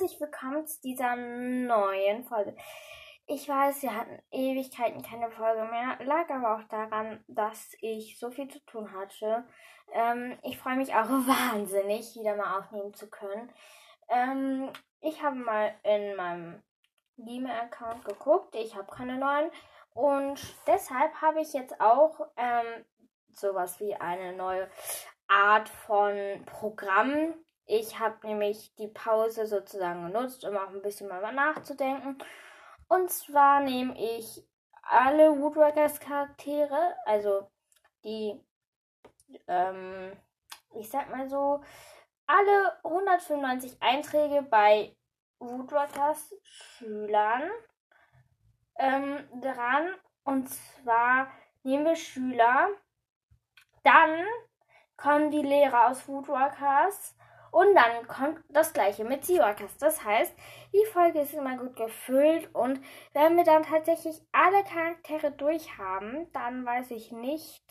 herzlich willkommen zu dieser neuen Folge. Ich weiß, wir hatten Ewigkeiten keine Folge mehr, lag aber auch daran, dass ich so viel zu tun hatte. Ähm, ich freue mich auch wahnsinnig, wieder mal aufnehmen zu können. Ähm, ich habe mal in meinem Gmail-Account geguckt, ich habe keine neuen und deshalb habe ich jetzt auch ähm, sowas wie eine neue Art von Programm ich habe nämlich die Pause sozusagen genutzt, um auch ein bisschen mal nachzudenken. Und zwar nehme ich alle Woodworkers Charaktere, also die, ähm, ich sag mal so, alle 195 Einträge bei Woodworkers Schülern ähm, dran. Und zwar nehmen wir Schüler, dann kommen die Lehrer aus Woodworkers und dann kommt das gleiche mit Seawalkers. Das heißt, die Folge ist immer gut gefüllt und wenn wir dann tatsächlich alle Charaktere durchhaben, dann weiß ich nicht,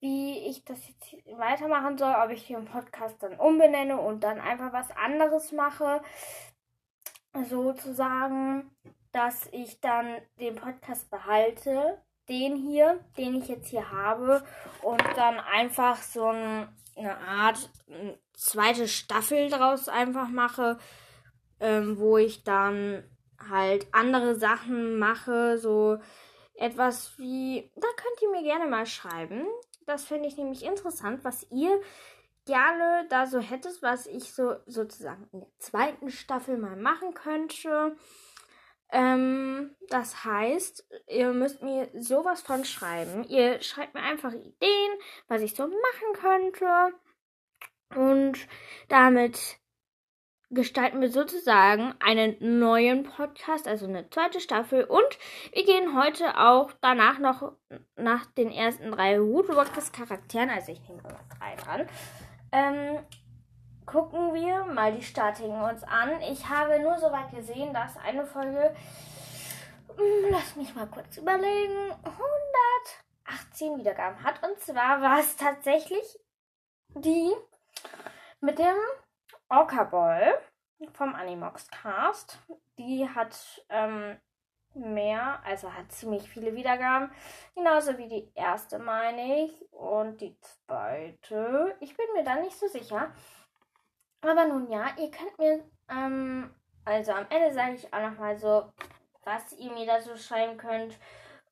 wie ich das jetzt weitermachen soll, ob ich den Podcast dann umbenenne und dann einfach was anderes mache. Sozusagen, dass ich dann den Podcast behalte, den hier, den ich jetzt hier habe, und dann einfach so ein eine Art eine zweite Staffel draus einfach mache, ähm, wo ich dann halt andere Sachen mache, so etwas wie, da könnt ihr mir gerne mal schreiben. Das finde ich nämlich interessant, was ihr gerne da so hättet, was ich so sozusagen in der zweiten Staffel mal machen könnte. Ähm, das heißt, ihr müsst mir sowas von schreiben. Ihr schreibt mir einfach Ideen, was ich so machen könnte. Und damit gestalten wir sozusagen einen neuen Podcast, also eine zweite Staffel. Und wir gehen heute auch danach noch nach den ersten drei Woodwalkers Charakteren, also ich nehme nur drei dran, ähm, gucken wir mal die Starting uns an. Ich habe nur so weit gesehen, dass eine Folge, hm, lass mich mal kurz überlegen, 118 Wiedergaben hat. Und zwar war es tatsächlich die mit dem Orca Ball vom Animox Cast. Die hat ähm, mehr, also hat ziemlich viele Wiedergaben. Genauso wie die erste, meine ich. Und die zweite. Ich bin mir da nicht so sicher. Aber nun ja, ihr könnt mir, ähm, also am Ende sage ich auch nochmal so, was ihr mir da so schreiben könnt.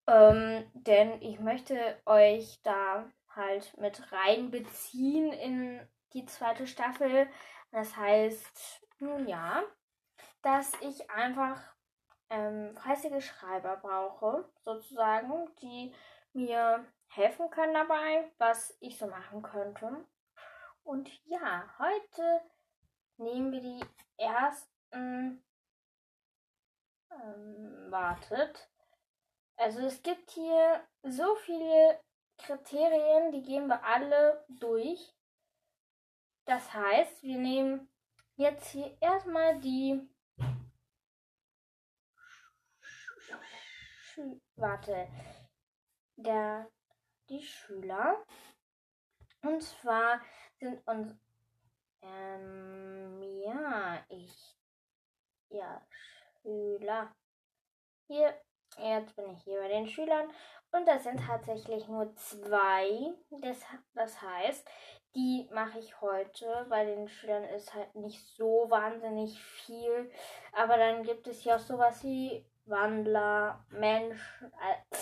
Ähm, denn ich möchte euch da halt mit reinbeziehen in die zweite Staffel. Das heißt, nun ja, dass ich einfach ähm, fleißige Schreiber brauche, sozusagen, die mir helfen können dabei, was ich so machen könnte. Und ja, heute nehmen wir die ersten. Ähm, wartet. Also es gibt hier so viele Kriterien, die gehen wir alle durch. Das heißt, wir nehmen jetzt hier erstmal die. Warte. Der, die Schüler. Und zwar sind uns ähm, ja, ich. Ja, Schüler. Hier, jetzt bin ich hier bei den Schülern. Und das sind tatsächlich nur zwei. Das, das heißt, die mache ich heute. Bei den Schülern ist halt nicht so wahnsinnig viel. Aber dann gibt es ja auch sowas wie Wandler, Mensch. Äh,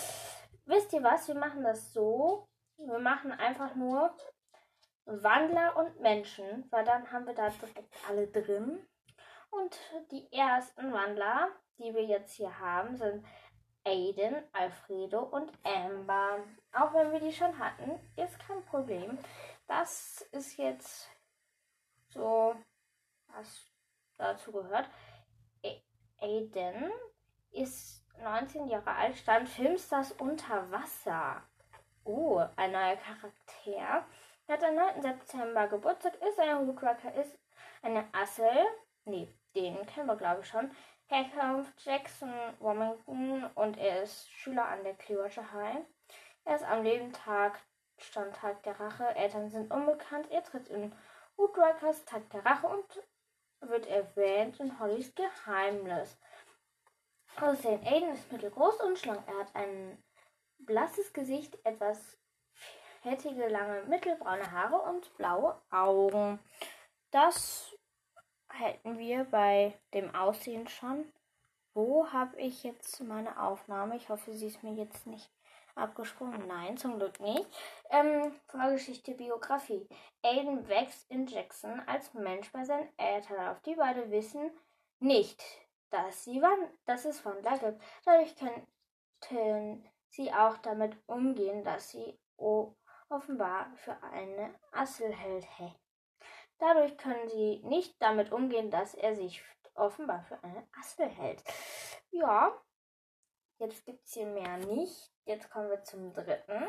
wisst ihr was? Wir machen das so. Wir machen einfach nur Wandler und Menschen, weil dann haben wir da direkt alle drin. Und die ersten Wandler, die wir jetzt hier haben, sind Aiden, Alfredo und Amber. Auch wenn wir die schon hatten, ist kein Problem. Das ist jetzt so, was dazu gehört. Aiden ist 19 Jahre alt, stand Filmstars unter Wasser. Oh, ein neuer Charakter. Er hat am 9. September Geburtstag, ist ein Woodrucker, ist eine Assel. Nee, den kennen wir glaube ich schon. Herkunft Jackson Wilmington und er ist Schüler an der Clearwater High. Er ist am Lebentag stand Tag der Rache. Eltern sind unbekannt. Er tritt in Woodruckers Tag der Rache und wird erwähnt in Hollys Geheimnis. Aussehen. Aiden ist mittelgroß und schlank. Er hat ein blasses Gesicht, etwas fettige, lange, mittelbraune Haare und blaue Augen. Das hätten wir bei dem Aussehen schon. Wo habe ich jetzt meine Aufnahme? Ich hoffe, sie ist mir jetzt nicht abgesprungen. Nein, zum Glück nicht. Ähm, Vorgeschichte, Biografie. Aiden wächst in Jackson als Mensch bei seinen Eltern auf. Die beiden wissen nicht, dass, sie Wand dass es Wandler gibt. Dadurch könnten sie auch damit umgehen, dass sie offenbar für eine Assel hält. Dadurch können sie nicht damit umgehen, dass er sich offenbar für eine Assel hält. Ja, jetzt gibt es hier mehr nicht. Jetzt kommen wir zum dritten.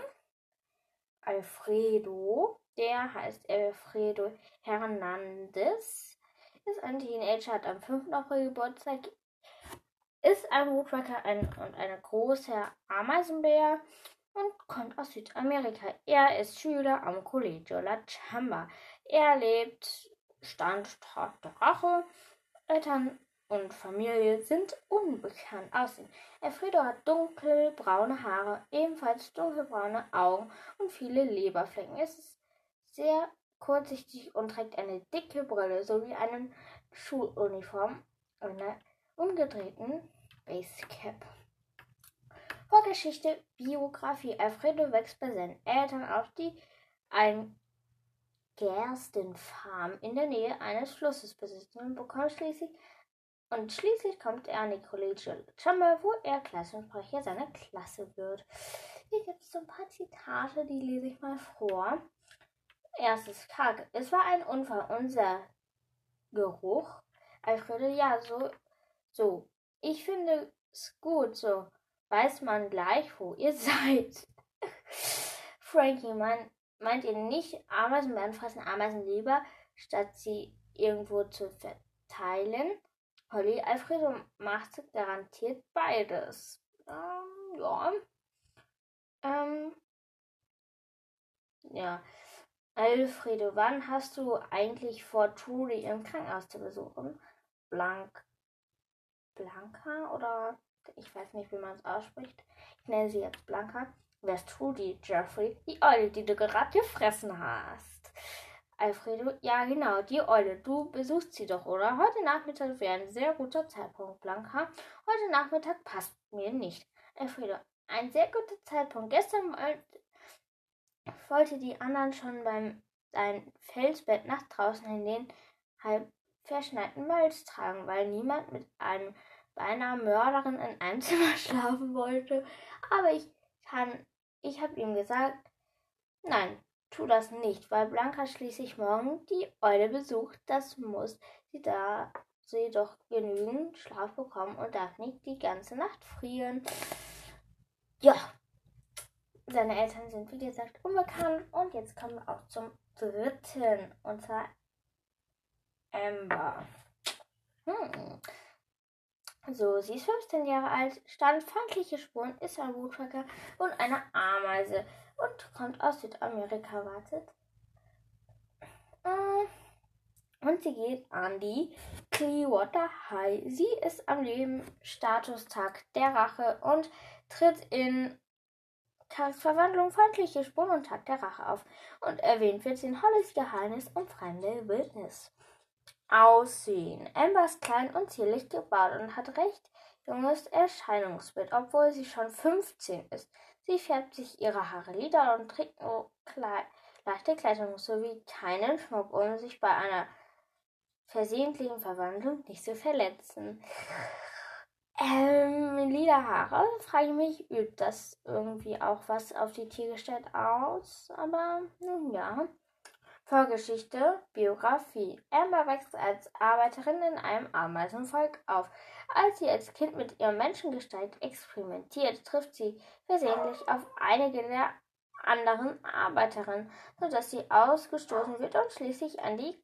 Alfredo, der heißt Alfredo Hernandez, ist ein Teenager, hat am 5. April Geburtstag, ist ein Woodpecker ein, und eine große Ameisenbär und kommt aus Südamerika. Er ist Schüler am Colegio La Chamba. Er lebt Standort der Rache. Eltern und Familie sind unbekannt aussehen. Alfredo hat dunkelbraune Haare, ebenfalls dunkelbraune Augen und viele Leberflecken. Er ist sehr kurzsichtig und trägt eine dicke Brille sowie eine Schuluniform und eine umgedrehten Basecap. Vorgeschichte, Biografie. Alfredo wächst bei seinen Eltern auf, die ein Gerstenfarm in der Nähe eines Flusses besitzen und bekommt schließlich und schließlich kommt er an die Collegial Chamber, wo er Klassensprecher seiner Klasse wird. Hier gibt es so ein paar Zitate, die lese ich mal vor. Erstes Tag. Es war ein Unfall. Unser Geruch. Alfredo, ja, so so, ich finde es gut, so weiß man gleich, wo ihr seid. Frankie, man, meint ihr nicht, Ameisen werden fressen Ameisen lieber, statt sie irgendwo zu verteilen? Holly, Alfredo macht garantiert beides. Ähm, ja. Ähm, ja. Alfredo, wann hast du eigentlich vor, Trudy im Krankenhaus zu besuchen? Blank Blanca oder ich weiß nicht, wie man es ausspricht. Ich nenne sie jetzt Blanca. Wärst Trudy, Jeffrey, die Eule, die du gerade gefressen hast. Alfredo, ja genau, die Eule. Du besuchst sie doch, oder? Heute Nachmittag wäre ein sehr guter Zeitpunkt, Blanca. Heute Nachmittag passt mir nicht. Alfredo, ein sehr guter Zeitpunkt. Gestern wollte die anderen schon beim dein Felsbett nach draußen in den halb verschneiten Malz tragen, weil niemand mit einem beinahe Mörderin in einem Zimmer schlafen wollte. Aber ich kann, ich habe ihm gesagt, nein, tu das nicht, weil Blanca schließlich morgen die Eule besucht. Das muss sie da sie doch genügend Schlaf bekommen und darf nicht die ganze Nacht frieren. Ja, seine Eltern sind wie gesagt unbekannt und jetzt kommen wir auch zum dritten und zwar Amber. So, sie ist 15 Jahre alt, standfeindliche Spuren, ist ein Woodpecker und eine Ameise und kommt aus Südamerika, wartet. Äh, und sie geht an die Clearwater High. Sie ist am Leben Statustag der Rache und tritt in Tagesverwandlung feindliche Spuren und Tag der Rache auf. Und erwähnt wird sie in Hollys Geheimnis und fremde Wildnis. Aussehen. Amber ist klein und zierlich gebaut und hat recht junges Erscheinungsbild, obwohl sie schon 15 ist. Sie färbt sich ihre Haare lila und trägt nur Kle leichte Kleidung sowie keinen Schmuck, um sich bei einer versehentlichen Verwandlung nicht zu verletzen. Ähm, lila Haare, frage ich mich, übt das irgendwie auch was auf die Tiergestalt aus? Aber nun ja. Vorgeschichte, Biografie. Amber wächst als Arbeiterin in einem Ameisenvolk auf. Als sie als Kind mit ihrer Menschengestalt experimentiert, trifft sie versehentlich auf einige der anderen Arbeiterinnen, sodass sie ausgestoßen wird und schließlich an die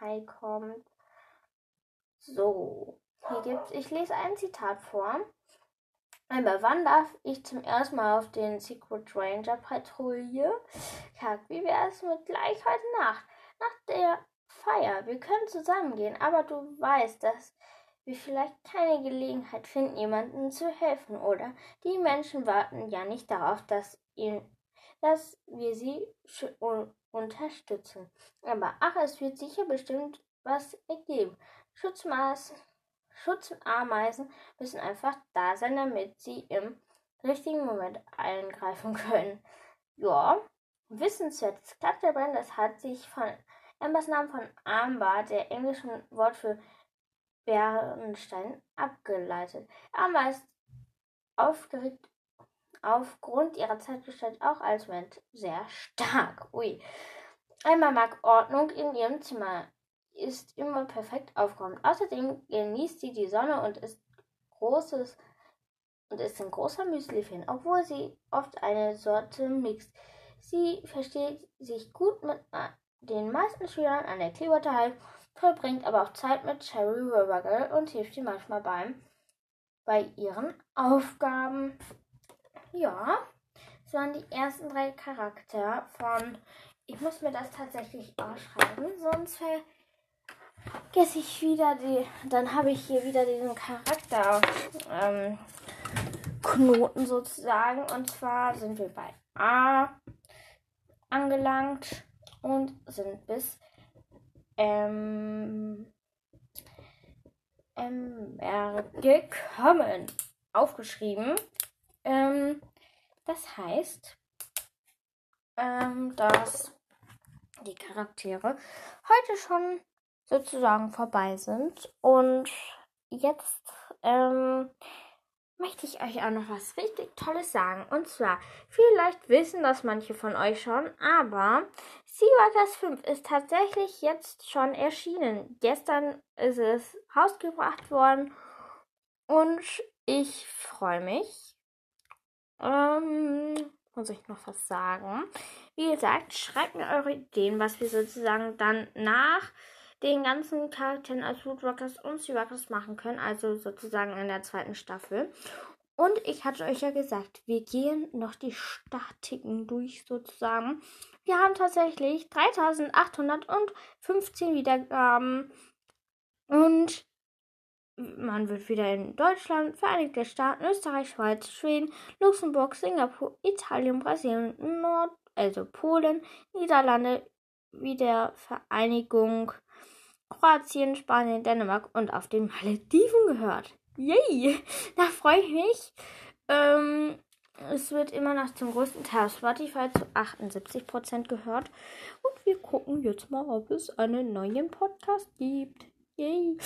High kommt. So, hier gibt's, ich lese ein Zitat vor. Aber wann darf ich zum ersten Mal auf den Secret Ranger Patrouille? Tag, wie wäre es mit gleich heute Nacht? Nach der Feier. Wir können zusammengehen, aber du weißt, dass wir vielleicht keine Gelegenheit finden, jemandem zu helfen, oder? Die Menschen warten ja nicht darauf, dass, ihn, dass wir sie unterstützen. Aber ach, es wird sicher bestimmt was ergeben. Schutzmaß, Schutzameisen müssen einfach da sein, damit sie im richtigen Moment eingreifen können. Ja, wissenswertes Kletterbrand, das hat sich von Embers Namen von Amber, der englischen Wort für Bernstein, abgeleitet. Amber ist aufgeregt aufgrund ihrer Zeitgestalt auch als Mensch sehr stark. Ui. Amber mag Ordnung in ihrem Zimmer, ist immer perfekt aufgeräumt. Außerdem genießt sie die Sonne und ist großes und ist ein großer Müsli-Fan, obwohl sie oft eine Sorte mixt. Sie versteht sich gut mit den meisten Schülern an der Clearwater High, verbringt aber auch Zeit mit Cherry Rivergirl und hilft ihr manchmal beim bei ihren Aufgaben. Ja, das waren die ersten drei Charakter von. Ich muss mir das tatsächlich ausschreiben, sonst vergesse ich wieder die. Dann habe ich hier wieder diesen Charakter. Ähm, Knoten sozusagen. Und zwar sind wir bei A angelangt und sind bis M, MR gekommen. Aufgeschrieben. Ähm, das heißt, ähm, dass die Charaktere heute schon sozusagen vorbei sind und jetzt ähm, möchte ich euch auch noch was richtig Tolles sagen. Und zwar, vielleicht wissen das manche von euch schon, aber Seawalkers 5 ist tatsächlich jetzt schon erschienen. Gestern ist es rausgebracht worden und ich freue mich. Ähm, muss ich noch was sagen? Wie gesagt, schreibt mir eure Ideen, was wir sozusagen dann nach den ganzen Charakteren als Rookrockers und Searockers machen können, also sozusagen in der zweiten Staffel. Und ich hatte euch ja gesagt, wir gehen noch die Statiken durch sozusagen. Wir haben tatsächlich 3815 Wiedergaben und man wird wieder in Deutschland, Vereinigte Staaten, Österreich, Schweiz, Schweden, Luxemburg, Singapur, Italien, Brasilien, Nord, also Polen, Niederlande, Wiedervereinigung, Kroatien, Spanien, Dänemark und auf den Malediven gehört. Yay! Da freue ich mich. Ähm, es wird immer noch zum größten Teil Spotify zu 78% gehört. Und wir gucken jetzt mal, ob es einen neuen Podcast gibt. Yay!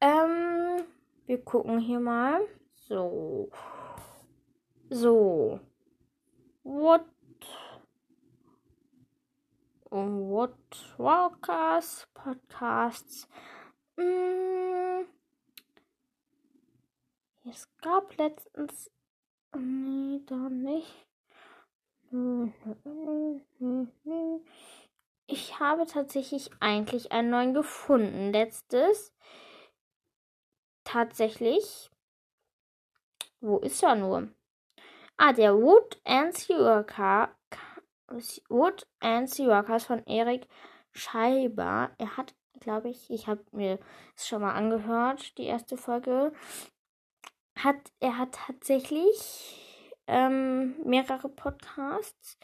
Ähm, wir gucken hier mal. So. So. What What Walkers Podcasts. Mm, es gab letztens. Nee, da nicht. Ich habe tatsächlich eigentlich einen neuen gefunden. Letztes. Tatsächlich. Wo ist er nur? Ah, der Wood and Car Wood and Sea Rockers von Erik Scheiber. Er hat, glaube ich, ich habe mir es schon mal angehört, die erste Folge. Hat, er hat tatsächlich ähm, mehrere Podcasts.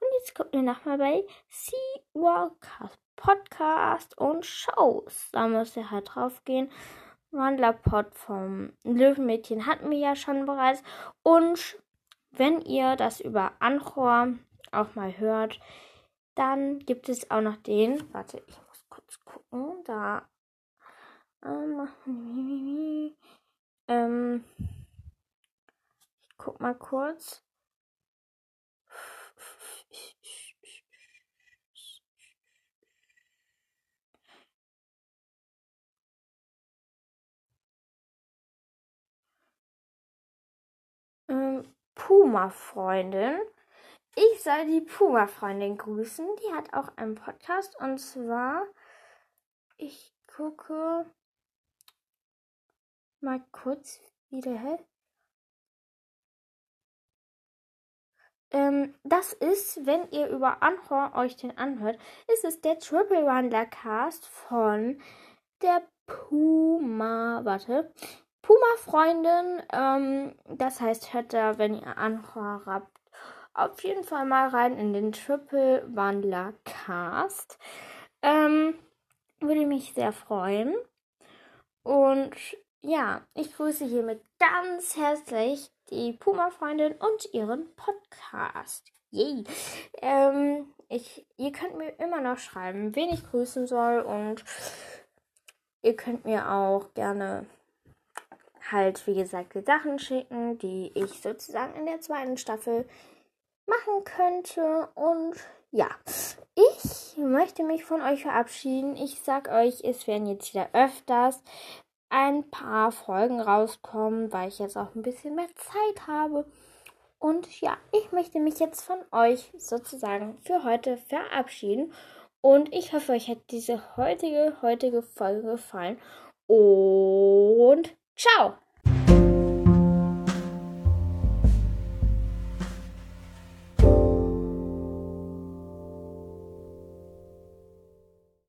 Und jetzt gucken wir nochmal bei Sea Walkers Podcast und Shows. Da muss er halt drauf gehen. Wandlerpod vom Löwenmädchen hatten wir ja schon bereits. Und wenn ihr das über Anchor auch mal hört. Dann gibt es auch noch den, warte, ich muss kurz gucken, da ähm, ähm ich guck mal kurz. Ähm, Puma-Freundin ich soll die Puma-Freundin grüßen. Die hat auch einen Podcast und zwar, ich gucke mal kurz, wie der heißt. Ähm, das ist, wenn ihr über Anhor euch den anhört, ist es der Triple Wonder Cast von der Puma, warte, Puma-Freundin. Ähm, das heißt, hört da, wenn ihr Anhor habt, auf jeden Fall mal rein in den Triple Wandler Cast. Ähm, würde mich sehr freuen. Und ja, ich grüße hiermit ganz herzlich die Puma-Freundin und ihren Podcast. Yay! Ähm, ich, ihr könnt mir immer noch schreiben, wen ich grüßen soll und ihr könnt mir auch gerne halt, wie gesagt, die Sachen schicken, die ich sozusagen in der zweiten Staffel machen könnte. Und ja, ich möchte mich von euch verabschieden. Ich sag euch, es werden jetzt wieder öfters ein paar Folgen rauskommen, weil ich jetzt auch ein bisschen mehr Zeit habe. Und ja, ich möchte mich jetzt von euch sozusagen für heute verabschieden. Und ich hoffe, euch hat diese heutige, heutige Folge gefallen. Und ciao!